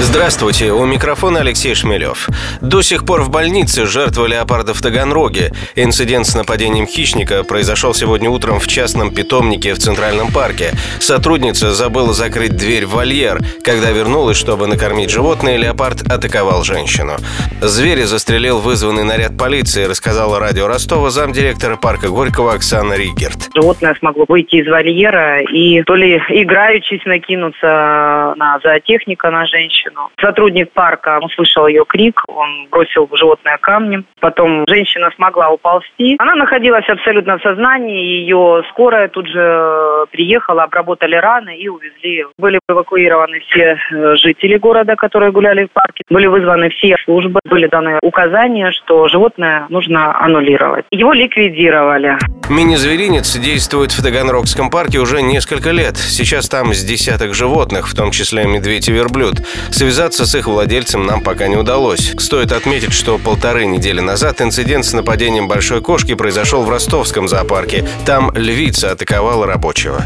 Здравствуйте, у микрофона Алексей Шмелев. До сих пор в больнице жертва леопарда в Таганроге. Инцидент с нападением хищника произошел сегодня утром в частном питомнике в Центральном парке. Сотрудница забыла закрыть дверь в вольер. Когда вернулась, чтобы накормить животное, леопард атаковал женщину. Зверя застрелил вызванный наряд полиции, рассказала радио Ростова замдиректора парка Горького Оксана Ригерт. Животное смогло выйти из вольера и то ли играючись накинуться на зоотехника, на женщину, женщину. Сотрудник парка услышал ее крик, он бросил животное камнем. Потом женщина смогла уползти. Она находилась абсолютно в сознании, ее скорая тут же приехала, обработали раны и увезли. Были эвакуированы все э, жители города, которые гуляли в парке. Были вызваны все службы, были даны указания, что животное нужно аннулировать. Его ликвидировали. Мини-зверинец действует в Таганрогском парке уже несколько лет. Сейчас там с десяток животных, в том числе медведь и верблюд. Связаться с их владельцем нам пока не удалось. Стоит отметить, что полторы недели назад инцидент с нападением большой кошки произошел в ростовском зоопарке. Там львица атаковала рабочего.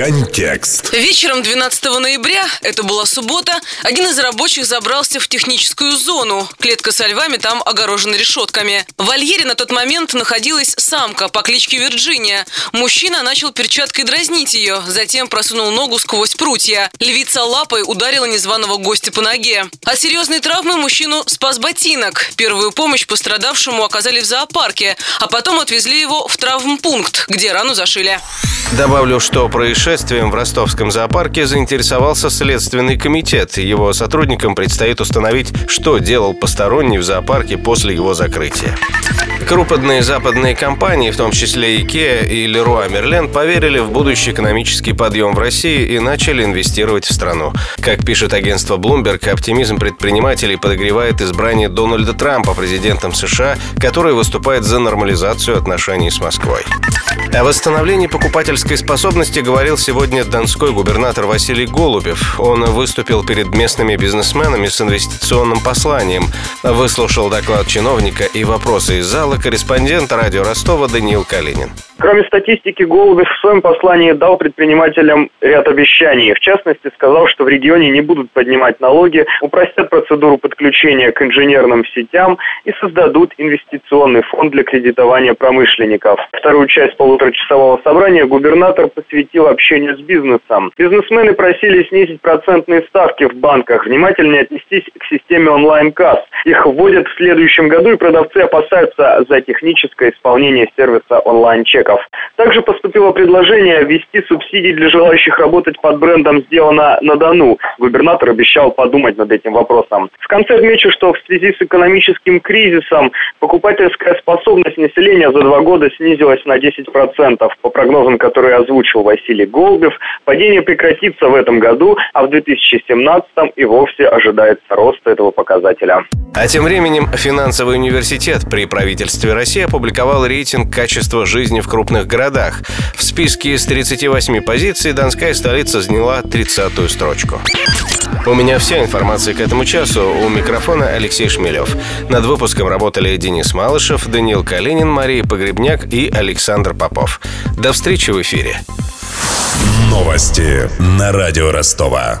Контекст. Вечером 12 ноября, это была суббота, один из рабочих забрался в техническую зону. Клетка со львами там огорожена решетками. В вольере на тот момент находилась самка по кличке Вирджиния. Мужчина начал перчаткой дразнить ее, затем просунул ногу сквозь прутья. Львица лапой ударила незваного гостя по ноге. От серьезной травмы мужчину спас ботинок. Первую помощь пострадавшему оказали в зоопарке, а потом отвезли его в травмпункт, где рану зашили. Добавлю, что происшествием в ростовском зоопарке заинтересовался Следственный комитет. Его сотрудникам предстоит установить, что делал посторонний в зоопарке после его закрытия. Крупные западные компании, в том числе IKEA и Leroy Merlin, поверили в будущий экономический подъем в России и начали инвестировать в страну. Как пишет агентство Bloomberg, оптимизм предпринимателей подогревает избрание Дональда Трампа президентом США, который выступает за нормализацию отношений с Москвой. О восстановлении покупательской способности говорил сегодня донской губернатор Василий Голубев. Он выступил перед местными бизнесменами с инвестиционным посланием, выслушал доклад чиновника и вопросы из зала корреспондент радио Ростова Даниил Калинин. Кроме статистики, Голубев в своем послании дал предпринимателям ряд обещаний. В частности, сказал, что в регионе не будут поднимать налоги, упростят процедуру подключения к инженерным сетям и создадут инвестиционный фонд для кредитования промышленников. Вторую часть полуторачасового собрания губернатор посвятил общению с бизнесом. Бизнесмены просили снизить процентные ставки в банках, внимательнее отнестись к системе онлайн-касс. Их вводят в следующем году, и продавцы опасаются за техническое исполнение сервиса онлайн-чека рынков. Также поступило предложение ввести субсидии для желающих работать под брендом «Сделано на Дону». Губернатор обещал подумать над этим вопросом. В конце отмечу, что в связи с экономическим кризисом покупательская способность населения за два года снизилась на 10%. По прогнозам, которые озвучил Василий Голубев, падение прекратится в этом году, а в 2017 и вовсе ожидается рост этого показателя. А тем временем финансовый университет при правительстве России опубликовал рейтинг качества жизни в крупных городах. В списке из 38 позиций Донская столица заняла 30-ю строчку. У меня вся информация к этому часу. У микрофона Алексей Шмелев. Над выпуском работали Денис Малышев, Даниил Калинин, Мария Погребняк и Александр Попов. До встречи в эфире. Новости на радио Ростова.